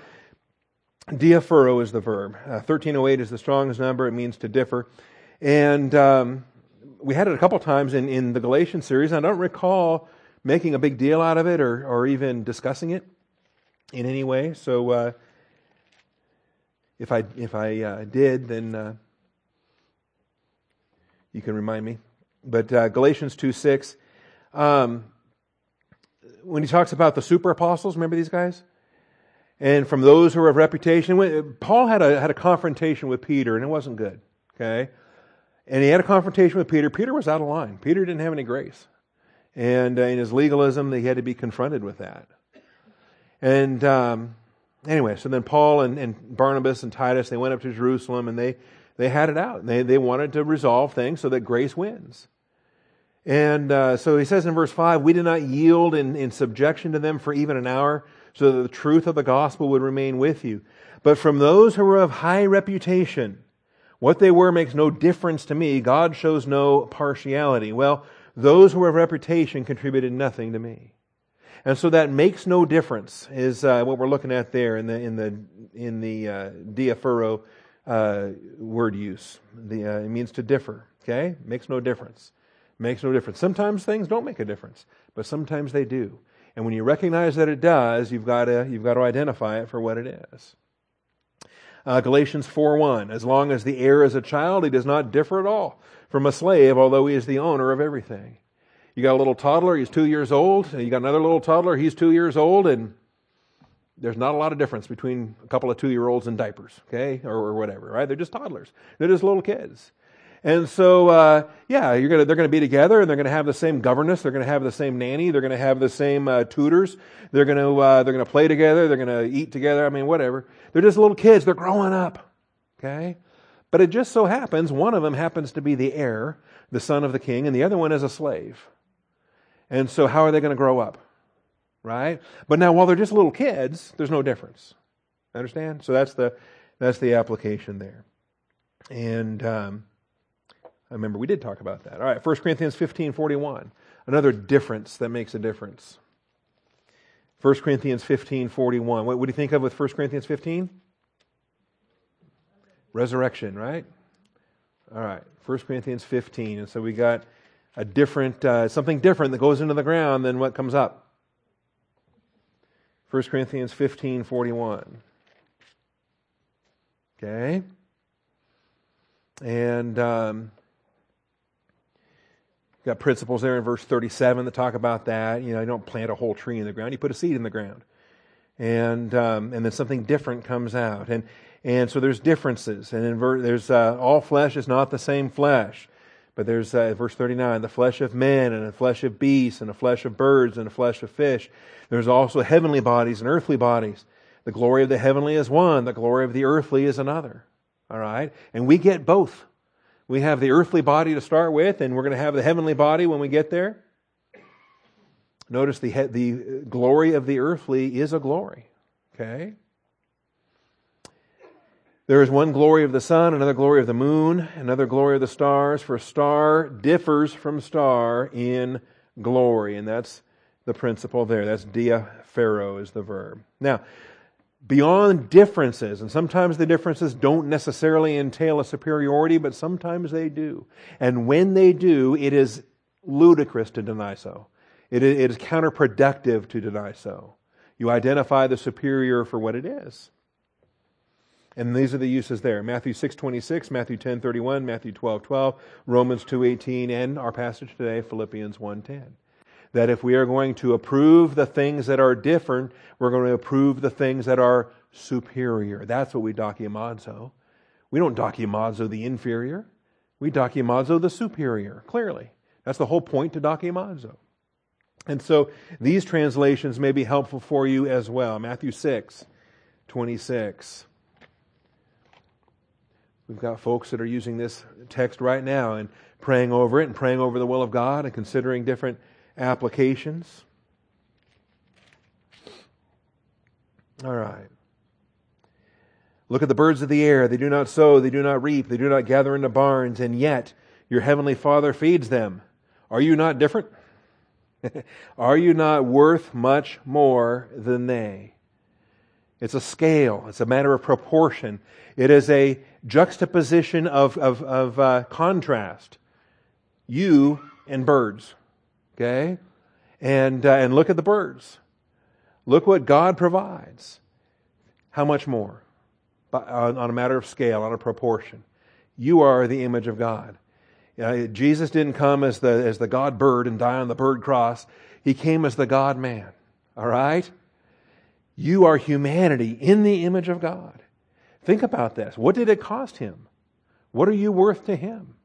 diaphero is the verb. Uh, 1308 is the Strong's number. It means to differ. And um, we had it a couple times in, in the Galatian series. I don't recall making a big deal out of it or, or even discussing it in any way. So, uh, if I, if I uh, did, then uh, you can remind me. But uh, Galatians 2 6. Um, when he talks about the super apostles, remember these guys? And from those who are of reputation, Paul had a, had a confrontation with Peter, and it wasn't good. Okay? And he had a confrontation with Peter. Peter was out of line. Peter didn't have any grace. And uh, in his legalism, he had to be confronted with that. And um, anyway, so then Paul and, and, Barnabas and Titus, they went up to Jerusalem and they, they had it out. They, they wanted to resolve things so that grace wins. And uh, so he says in verse 5 We did not yield in, in subjection to them for even an hour, so that the truth of the gospel would remain with you. But from those who were of high reputation, what they were makes no difference to me. God shows no partiality. Well, those who of reputation contributed nothing to me. And so that makes no difference is uh, what we're looking at there in the in the in the uh, diaphero uh, word use. The, uh, it means to differ. Okay, makes no difference. Makes no difference. Sometimes things don't make a difference, but sometimes they do. And when you recognize that it does, you've got to, you've got to identify it for what it is. Uh, Galatians 4.1, as long as the heir is a child, he does not differ at all from a slave, although he is the owner of everything. You got a little toddler, he's two years old, and you got another little toddler, he's two years old, and there's not a lot of difference between a couple of two year olds in diapers, okay, or, or, whatever, right? They're just toddlers. They're just little kids. And so, uh, yeah, you're gonna, they're going to be together and they're going to have the same governess. They're going to have the same nanny. They're going to have the same uh, tutors. They're going to uh, they're going to play together. They're going to eat together. I mean, whatever. They're just little kids. They're growing up. Okay? But it just so happens one of them happens to be the heir, the son of the king, and the other one is a slave. And so, how are they going to grow up? Right? But now, while they're just little kids, there's no difference. Understand? So that's the that's the application there. And um, I remember we did talk about that. All right, 1 Corinthians 15 41. Another difference that makes a difference. 1 Corinthians 15 41. What, what do you think of with 1 Corinthians 15? Resurrection, right? All right, 1 Corinthians 15. And so we got a different, uh, something different that goes into the ground than what comes up. 1 Corinthians 15 41. Okay? And um, got principles there in verse 37 that talk about that. You know, you don't plant a whole tree in the ground, you put a seed in the ground. And, um, and then something different comes out. And, and so there's differences. And in ver- there's uh, all flesh is not the same flesh. But there's uh, verse 39 the flesh of men, and the flesh of beasts, and the flesh of birds, and the flesh of fish. There's also heavenly bodies and earthly bodies. The glory of the heavenly is one, the glory of the earthly is another. All right? And we get both. We have the earthly body to start with, and we're going to have the heavenly body when we get there. Notice the, the glory of the earthly is a glory. Okay? There is one glory of the sun, another glory of the moon, another glory of the stars, for star differs from star in glory. And that's the principle there. That's dia diaphero is the verb. Now, beyond differences, and sometimes the differences don't necessarily entail a superiority, but sometimes they do. And when they do, it is ludicrous to deny so. It is counterproductive to deny so. You identify the superior for what it is. And these are the uses there. Matthew 6.26, Matthew 10.31, Matthew 12.12, Romans 2.18, and our passage today, Philippians 1.10. That if we are going to approve the things that are different, we're going to approve the things that are superior. That's what we dokimazo. We don't dokimazo the inferior. We dokimazo the superior, clearly. That's the whole point to dokimazo. And so these translations may be helpful for you as well. Matthew 6, 26. We've got folks that are using this text right now and praying over it and praying over the will of God and considering different applications. All right. Look at the birds of the air. They do not sow, they do not reap, they do not gather into barns, and yet your heavenly Father feeds them. Are you not different? Are you not worth much more than they? It's a scale, it's a matter of proportion. It is a juxtaposition of, of, of uh, contrast. You and birds. Okay? And, uh, and look at the birds. Look what God provides. How much more? On, on a matter of scale, on a proportion. You are the image of God. Uh, Jesus didn't come as the, as the God bird and die on the bird cross. He came as the God man. All right? You are humanity in the image of God. Think about this. What did it cost him? What are you worth to him?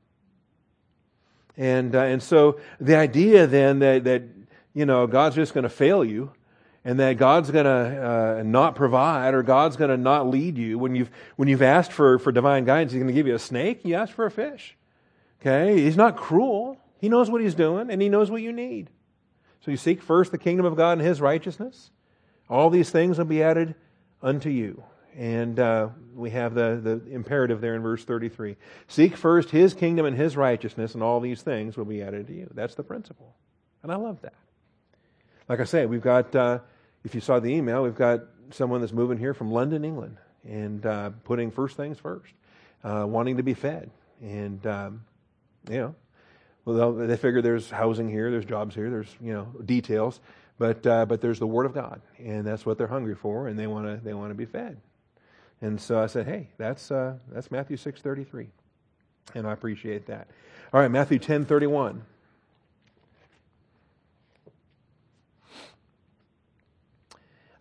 And, uh, and so the idea then that, that you know, God's just going to fail you and that God's going to uh, not provide or God's going to not lead you when you've, when you've asked for, for divine guidance, He's going to give you a snake, you ask for a fish. Okay? He's not cruel. He knows what He's doing and He knows what you need. So you seek first the kingdom of God and His righteousness. All these things will be added unto you. And uh, we have the, the imperative there in verse 33. Seek first his kingdom and his righteousness, and all these things will be added to you. That's the principle. And I love that. Like I say, we've got, uh, if you saw the email, we've got someone that's moving here from London, England, and uh, putting first things first, uh, wanting to be fed. And, um, you know, well, they figure there's housing here, there's jobs here, there's, you know, details. But, uh, but there's the Word of God, and that's what they're hungry for, and they want to they want to be fed. And so I said, hey, that's, uh, that's Matthew 6.33. And I appreciate that. All right, Matthew 10.31.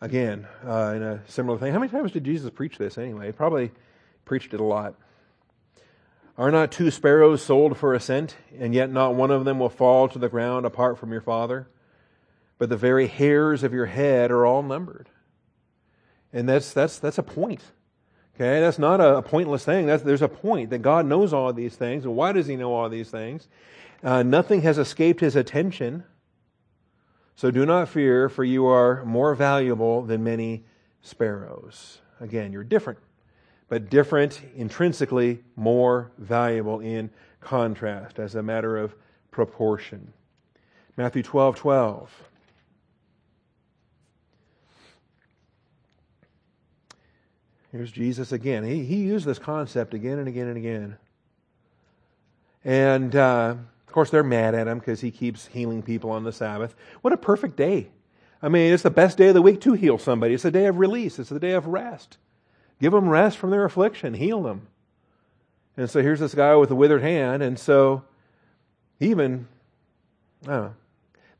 Again, uh, in a similar thing. How many times did Jesus preach this anyway? He probably preached it a lot. Are not two sparrows sold for a cent, and yet not one of them will fall to the ground apart from your Father? But the very hairs of your head are all numbered. And that's, that's, that's a point. Okay, that's not a, pointless thing. That's, there's a point that God knows all these things. And why does He know all these things? Uh, nothing has escaped His attention. So do not fear, for you are more valuable than many sparrows. Again, you're different, but different intrinsically, more valuable in contrast, as a matter of proportion. Matthew 12 12. Here's Jesus again. He, he used this concept again and again and again. And uh, of course, they're mad at him because he keeps healing people on the Sabbath. What a perfect day. I mean, it's the best day of the week to heal somebody. It's the day of release, it's the day of rest. Give them rest from their affliction, heal them. And so here's this guy with a withered hand. And so, even, I don't know,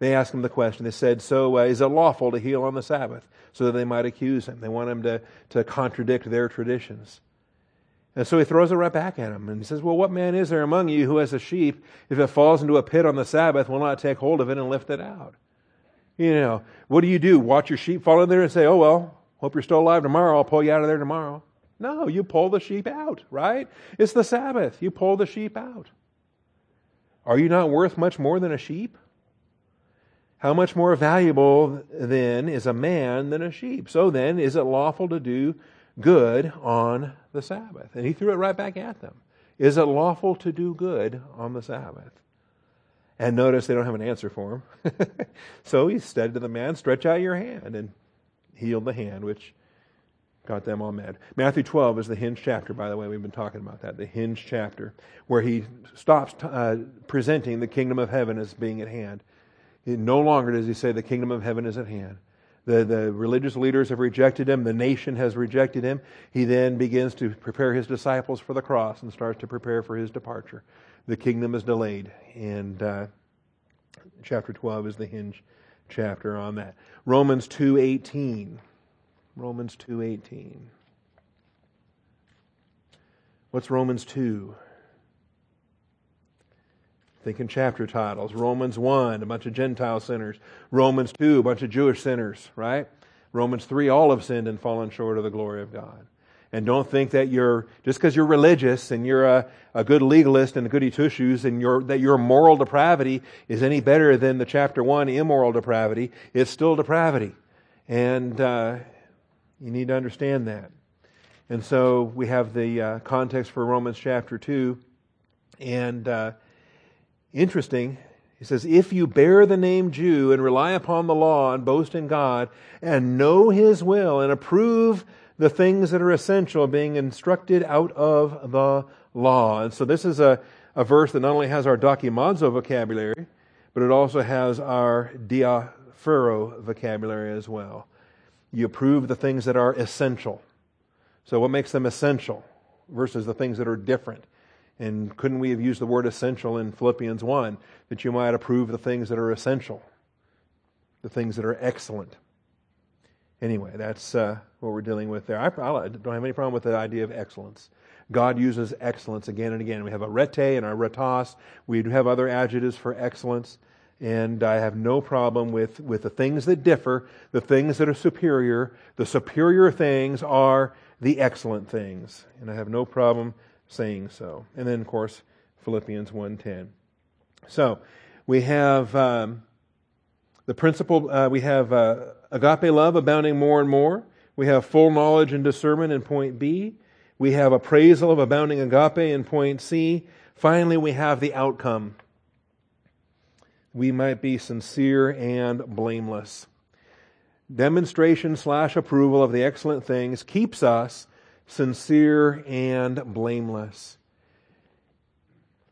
they asked him the question. They said, So uh, is it lawful to heal on the Sabbath? So that they might accuse him. They want him to, to contradict their traditions. And so he throws it right back at him and he says, Well, what man is there among you who has a sheep, if it falls into a pit on the Sabbath, will not take hold of it and lift it out? You know, what do you do? Watch your sheep fall in there and say, Oh, well, hope you're still alive tomorrow. I'll pull you out of there tomorrow. No, you pull the sheep out, right? It's the Sabbath. You pull the sheep out. Are you not worth much more than a sheep? How much more valuable then is a man than a sheep? So then, is it lawful to do good on the Sabbath? And he threw it right back at them. Is it lawful to do good on the Sabbath? And notice they don't have an answer for him. so he said to the man, Stretch out your hand, and healed the hand, which got them all mad. Matthew 12 is the hinge chapter, by the way. We've been talking about that, the hinge chapter, where he stops uh, presenting the kingdom of heaven as being at hand. No longer does he say the kingdom of heaven is at hand. The, the religious leaders have rejected him. The nation has rejected him. He then begins to prepare his disciples for the cross and starts to prepare for his departure. The kingdom is delayed. And uh, chapter 12 is the hinge chapter on that. Romans 2.18. Romans 2.18. What's Romans 2? Thinking chapter titles. Romans 1, a bunch of Gentile sinners. Romans 2, a bunch of Jewish sinners, right? Romans 3, all have sinned and fallen short of the glory of God. And don't think that you're, just because you're religious and you're a, a good legalist and a goody two shoes and your, that your moral depravity is any better than the chapter 1 immoral depravity. It's still depravity. And uh, you need to understand that. And so we have the uh, context for Romans chapter 2. And uh, Interesting. He says, If you bear the name Jew and rely upon the law and boast in God and know His will and approve the things that are essential, being instructed out of the law. And so this is a, a verse that not only has our dokimazo vocabulary, but it also has our diaphero vocabulary as well. You approve the things that are essential. So what makes them essential versus the things that are different? And couldn't we have used the word essential in Philippians 1 that you might approve the things that are essential, the things that are excellent? Anyway, that's uh, what we're dealing with there. I, I, don't have any problem with the idea of excellence. God uses excellence again and again. We have arete and aretos. We do have other adjectives for excellence. And I have no problem with, with the things that differ, the things that are superior. The superior things are the excellent things. And I have no problem saying so. And then, of course, Philippians 1.10. So, we have um, the principle, uh, we have uh, agape love abounding more and more. We have full knowledge and discernment in point B. We have appraisal of abounding agape in point C. Finally, we have the outcome. We might be sincere and blameless. Demonstration slash approval of the excellent things keeps us sincere, and blameless.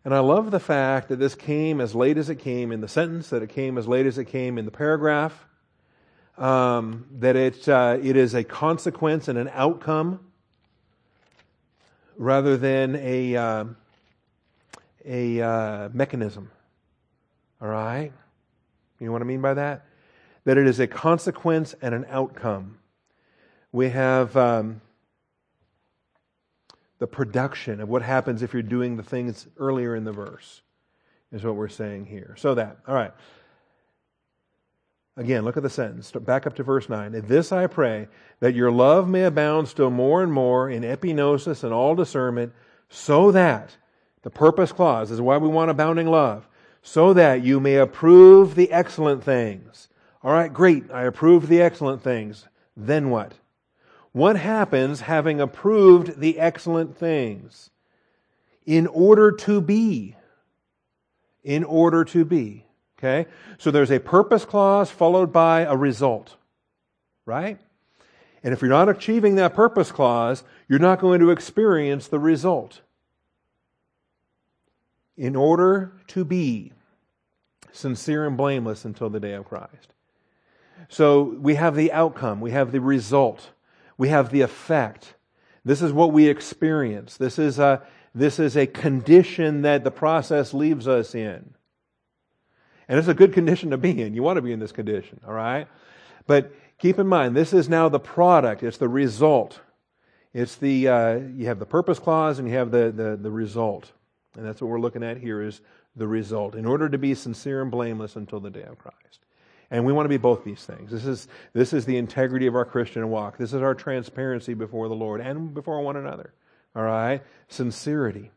And I love the fact that this came as late as it came in the sentence, that it came as late as it came in the paragraph, um, that it, uh, it is a consequence and an outcome rather than a, uh, a uh, mechanism. All right? You know what I mean by that? That it is a consequence and an outcome. We have. Um, the production of what happens if you're doing the things earlier in the verse, is what we're saying here. So that, all right. Again, look at the sentence. Back up to verse 9. In this I pray, that your love may abound still more and more in epignosis and all discernment, so that, the purpose clause is why we want abounding love, so that you may approve the excellent things. All right, great. I approve the excellent things. Then what? What happens having approved the excellent things? in order to be. In order to be. Okay? So there's a purpose clause followed by a result. Right? And if you're not achieving that purpose clause, you're not going to experience the result. In order to be sincere and blameless until the day of Christ. So we have the outcome, we have the result, we have the effect. This is what we experience. This is a, this is a condition that the process leaves us in. And it's a good condition to be in. You want to be in this condition, all right? But keep in mind, this is now the product, it's the result. It's the, uh, you have the purpose clause and you have the, the, the result. And that's what we're looking at here is the result. In order to be sincere and blameless until the day of Christ. And we want to be both these things. This is, this is the integrity of our Christian walk. This is our transparency before the Lord and before one another. All right? Sincerity.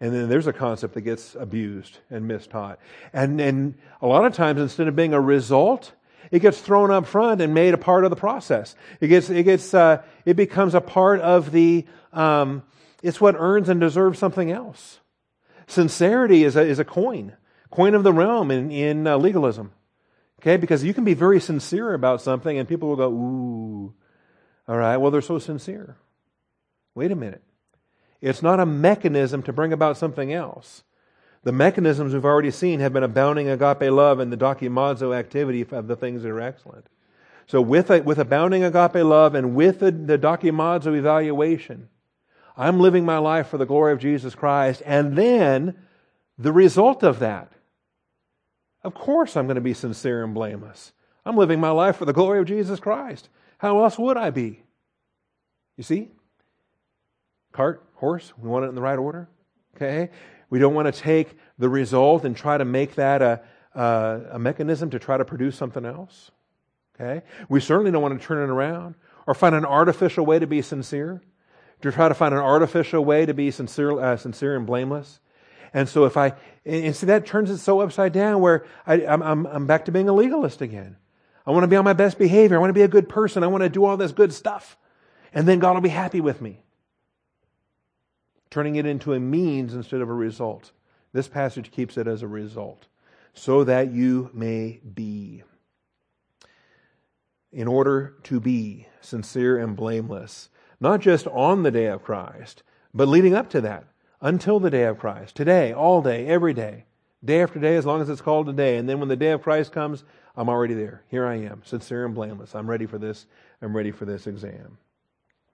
And then there's a concept that gets abused and mistaught. And, and a lot of times, instead of being a result, it gets thrown up front and made a part of the process. It gets, it gets, uh, it becomes a part of the, um, it's what earns and deserves something else. Sincerity is a, is a coin, coin of the realm in, in uh, legalism. Okay, because you can be very sincere about something and people will go, ooh, all right, well, they're so sincere. Wait a minute. It's not a mechanism to bring about something else. The mechanisms we've already seen have been abounding agape love and the dokimazo activity of the things that are excellent. So with, a, with abounding agape love and with the, the evaluation, I'm living my life for the glory of Jesus Christ. And then the result of that, of course, I'm going to be sincere and blameless. I'm living my life for the glory of Jesus Christ. How else would I be? You see? Cart, horse, we want it in the right order. Okay? We don't want to take the result and try to make that a, a, a mechanism to try to produce something else. Okay? We certainly don't want to turn it around or find an artificial way to be sincere to try to find an artificial way to be sincere, uh, sincere and blameless. And so if I, and see, that turns it so upside down where I, am I'm, I'm back to being a legalist again. I want to be on my best behavior. I want to be a good person. I want to do all this good stuff. And then God will be happy with me. Turning it into a means instead of a result. This passage keeps it as a result. So that you may be. In order to be sincere and blameless not just on the day of Christ, but leading up to that, until the day of Christ, today, all day, every day, day after day, as long as it's called a day. And then when the day of Christ comes, I'm already there. Here I am, sincere and blameless. I'm ready for this. I'm ready for this exam.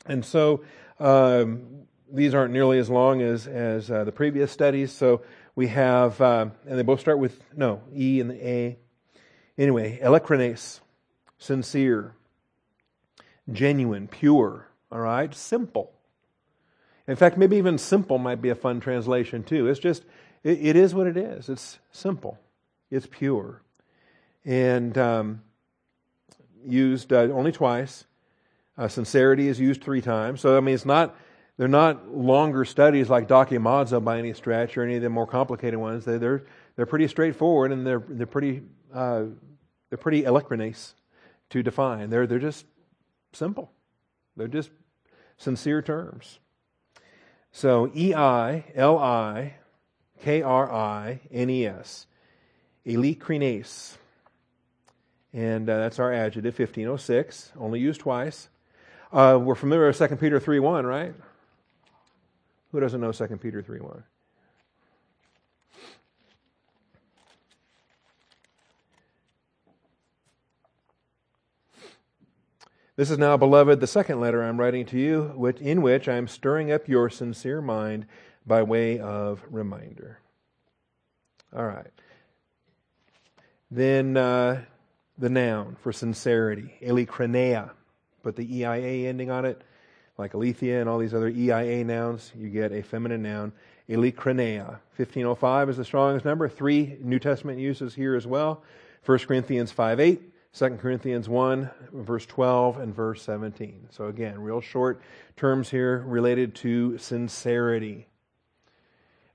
And so um, these aren't nearly as long as as uh, the previous studies. So we have, uh, and they both start with no E and the A. Anyway, eilikrines, sincere, genuine, pure, all right? Simple. In fact, maybe even simple might be a fun translation too. It's just, it, it is what it is. It's simple, it's pure. And um, used uh, only twice. Uh, sincerity is used three times. So, I mean, it's not, they're not longer studies like Dokimazo by any stretch or any of the more complicated ones. They, they're, they're pretty straightforward and they're, they're pretty, uh, they're pretty eloquent to define. They're, they're just simple. They're just sincere terms. So E I L I K R I N E S. Eilikrines. And uh, that's our adjective, 1506, only used twice. Uh, we're familiar with 2 Peter 3 1, right? Who doesn't know 2 Peter 3 1? This is now, beloved, the second letter I'm writing to you, in which I am stirring up your sincere mind by way of reminder. All right. Then uh, the noun for sincerity, eilikrineia. Put the EIA ending on it, like aletheia and all these other EIA nouns. You get a feminine noun, eilikrineia. 1505 is the Strong's number. Three New Testament uses here as well. 1 Corinthians 5 8. 2 Corinthians 1, verse 12 and verse 17. So, again, real short terms here related to sincerity.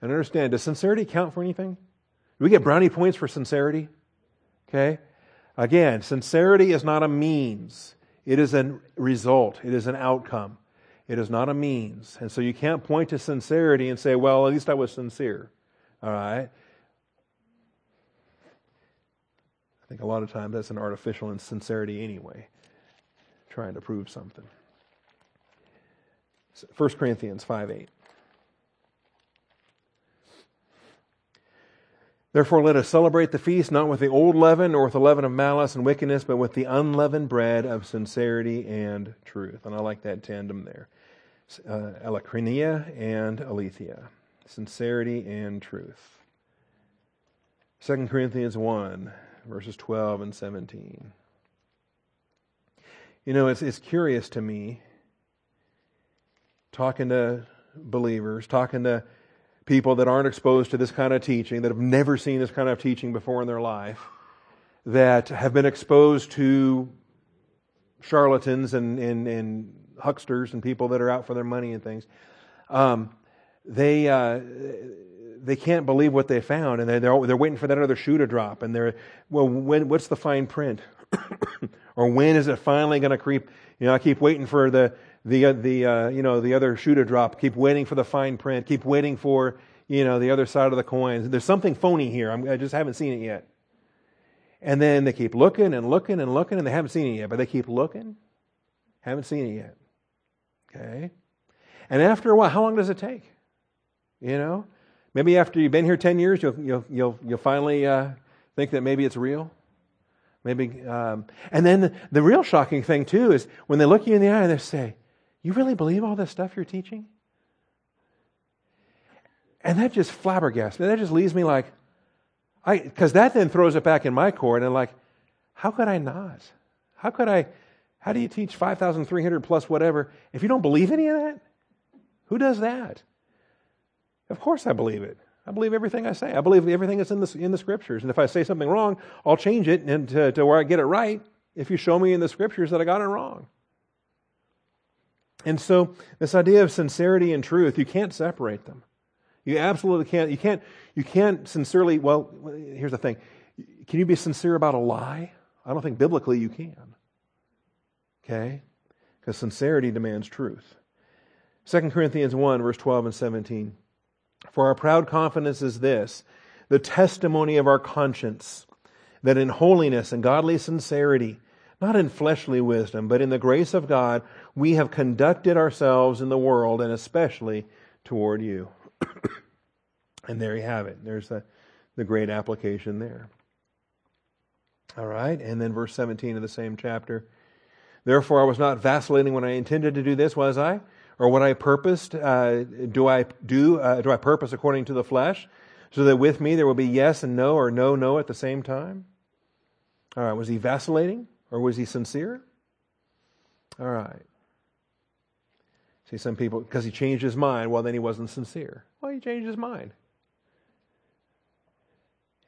And understand, does sincerity count for anything? Do we get brownie points for sincerity? Okay? Again, sincerity is not a means, it is a result, it is an outcome. It is not a means. And so you can't point to sincerity and say, well, at least I was sincere. All right? I think a lot of times that's an artificial insincerity anyway, trying to prove something. 1 Corinthians 5 8. Therefore, let us celebrate the feast not with the old leaven, or with the leaven of malice and wickedness, but with the unleavened bread of sincerity and truth. And I like that tandem there. Uh, and aletheia. Sincerity and truth. 2 Corinthians 1, verses 12 and 17. You know, it's, it's curious to me, talking to believers, talking to people that aren't exposed to this kind of teaching, that have never seen this kind of teaching before in their life, that have been exposed to charlatans and, and, and hucksters and people that are out for their money and things. Um, they, uh, they can't believe what they found, and they're, they're, they're waiting for that other shoe to drop. And they're, well, when, what's the fine print? or when is it finally going to creep? You know, I keep waiting for the, the, uh, the uh, you know, the other shoe to drop. Keep waiting for the fine print. Keep waiting for, you know, the other side of the coin. There's something phony here. I'm, I just haven't seen it yet. And then they keep looking and looking and looking, and they haven't seen it yet, but they keep looking, haven't seen it yet. Okay? And after a while, how long does it take? You know? Maybe after you've been here 10 years, you'll, you'll, you'll, you'll finally uh, think that maybe it's real. Maybe, um, and then the, the real shocking thing, too, is when they look you in the eye and they say, you really believe all this stuff you're teaching? And that just flabbergasts me. That just leaves me like, I because that then throws it back in my court and I'm like, how could I not? How could I? How do you teach 5,300 plus whatever if you don't believe any of that? Who does that? Of course I believe it. I believe everything I say. I believe everything that's in the, in the scriptures. And if I say something wrong, I'll change it and to, to where I get it right if you show me in the scriptures that I got it wrong. And so, this idea of sincerity and truth, you can't separate them. You absolutely can't. You can't. You can't sincerely. Well, here's the thing: can you be sincere about a lie? I don't think biblically you can. Okay, because sincerity demands truth. 2 Corinthians 1, verse 12 and 17. For our proud confidence is this the testimony of our conscience, that in holiness and godly sincerity, not in fleshly wisdom, but in the grace of God, we have conducted ourselves in the world, and especially toward you. and there you have it. There's the, the great application there. All right, and then verse 17 of the same chapter. Therefore, I was not vacillating when I intended to do this, was I? Or what I purposed, uh, do I do? Uh, do I purpose according to the flesh, so that with me there will be yes and no, or no, no at the same time? All right, was he vacillating? Or was he sincere? All right. See, some people, because he changed his mind, well, then he wasn't sincere. Well, he changed his mind.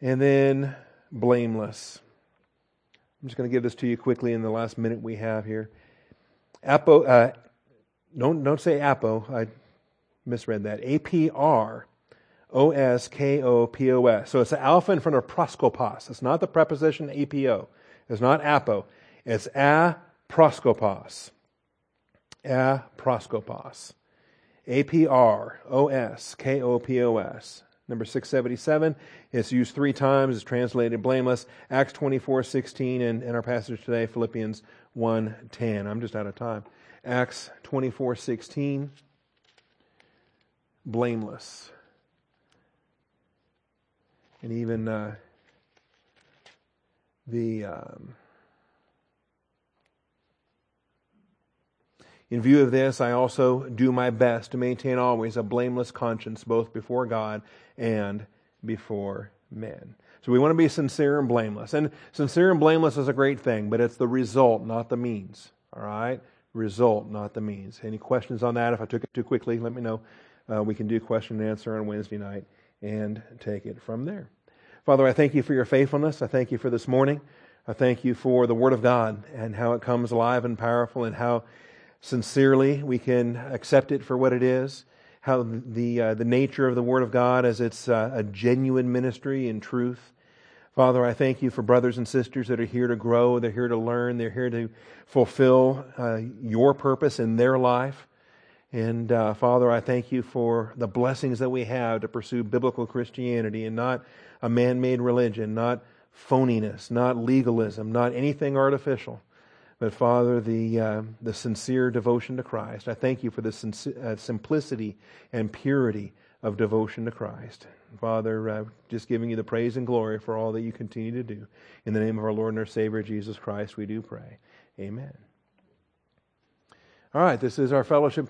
And then blameless. I'm just going to give this to you quickly in the last minute we have here. Apo, uh, don't, don't say apo. I misread that. A P R O S K O P O S. So it's an alpha in front of proskopos. It's not the preposition apo. It's not apo. It's a proskopos. A proskopos. A P R O S K O P O S. Number 677. It's used three times. It's translated blameless. Acts 24 16, and, and our passage today, Philippians 1 10. I'm just out of time. Acts 24 16. Blameless. And even uh, the. Um, In view of this, I also do my best to maintain always a blameless conscience, both before God and before men. So we want to be sincere and blameless. And sincere and blameless is a great thing, but it's the result, not the means. All right? Result, not the means. Any questions on that? If I took it too quickly, let me know. Uh, we can do question and answer on Wednesday night and take it from there. Father, I thank you for your faithfulness. I thank you for this morning. I thank you for the Word of God and how it comes alive and powerful and how sincerely we can accept it for what it is. How the, uh, the nature of the Word of God as it's uh, a genuine ministry in truth. Father, I thank you for brothers and sisters that are here to grow, they're here to learn, they're here to fulfill uh, your purpose in their life. And uh, Father, I thank you for the blessings that we have to pursue biblical Christianity and not a man made religion, not phoniness, not legalism, not anything artificial. But Father, the, uh, the sincere devotion to Christ. I thank you for the sinc- uh, simplicity and purity of devotion to Christ. Father, uh, just giving you the praise and glory for all that you continue to do. In the name of our Lord and our Savior, Jesus Christ, we do pray. Amen. All right, this is our fellowship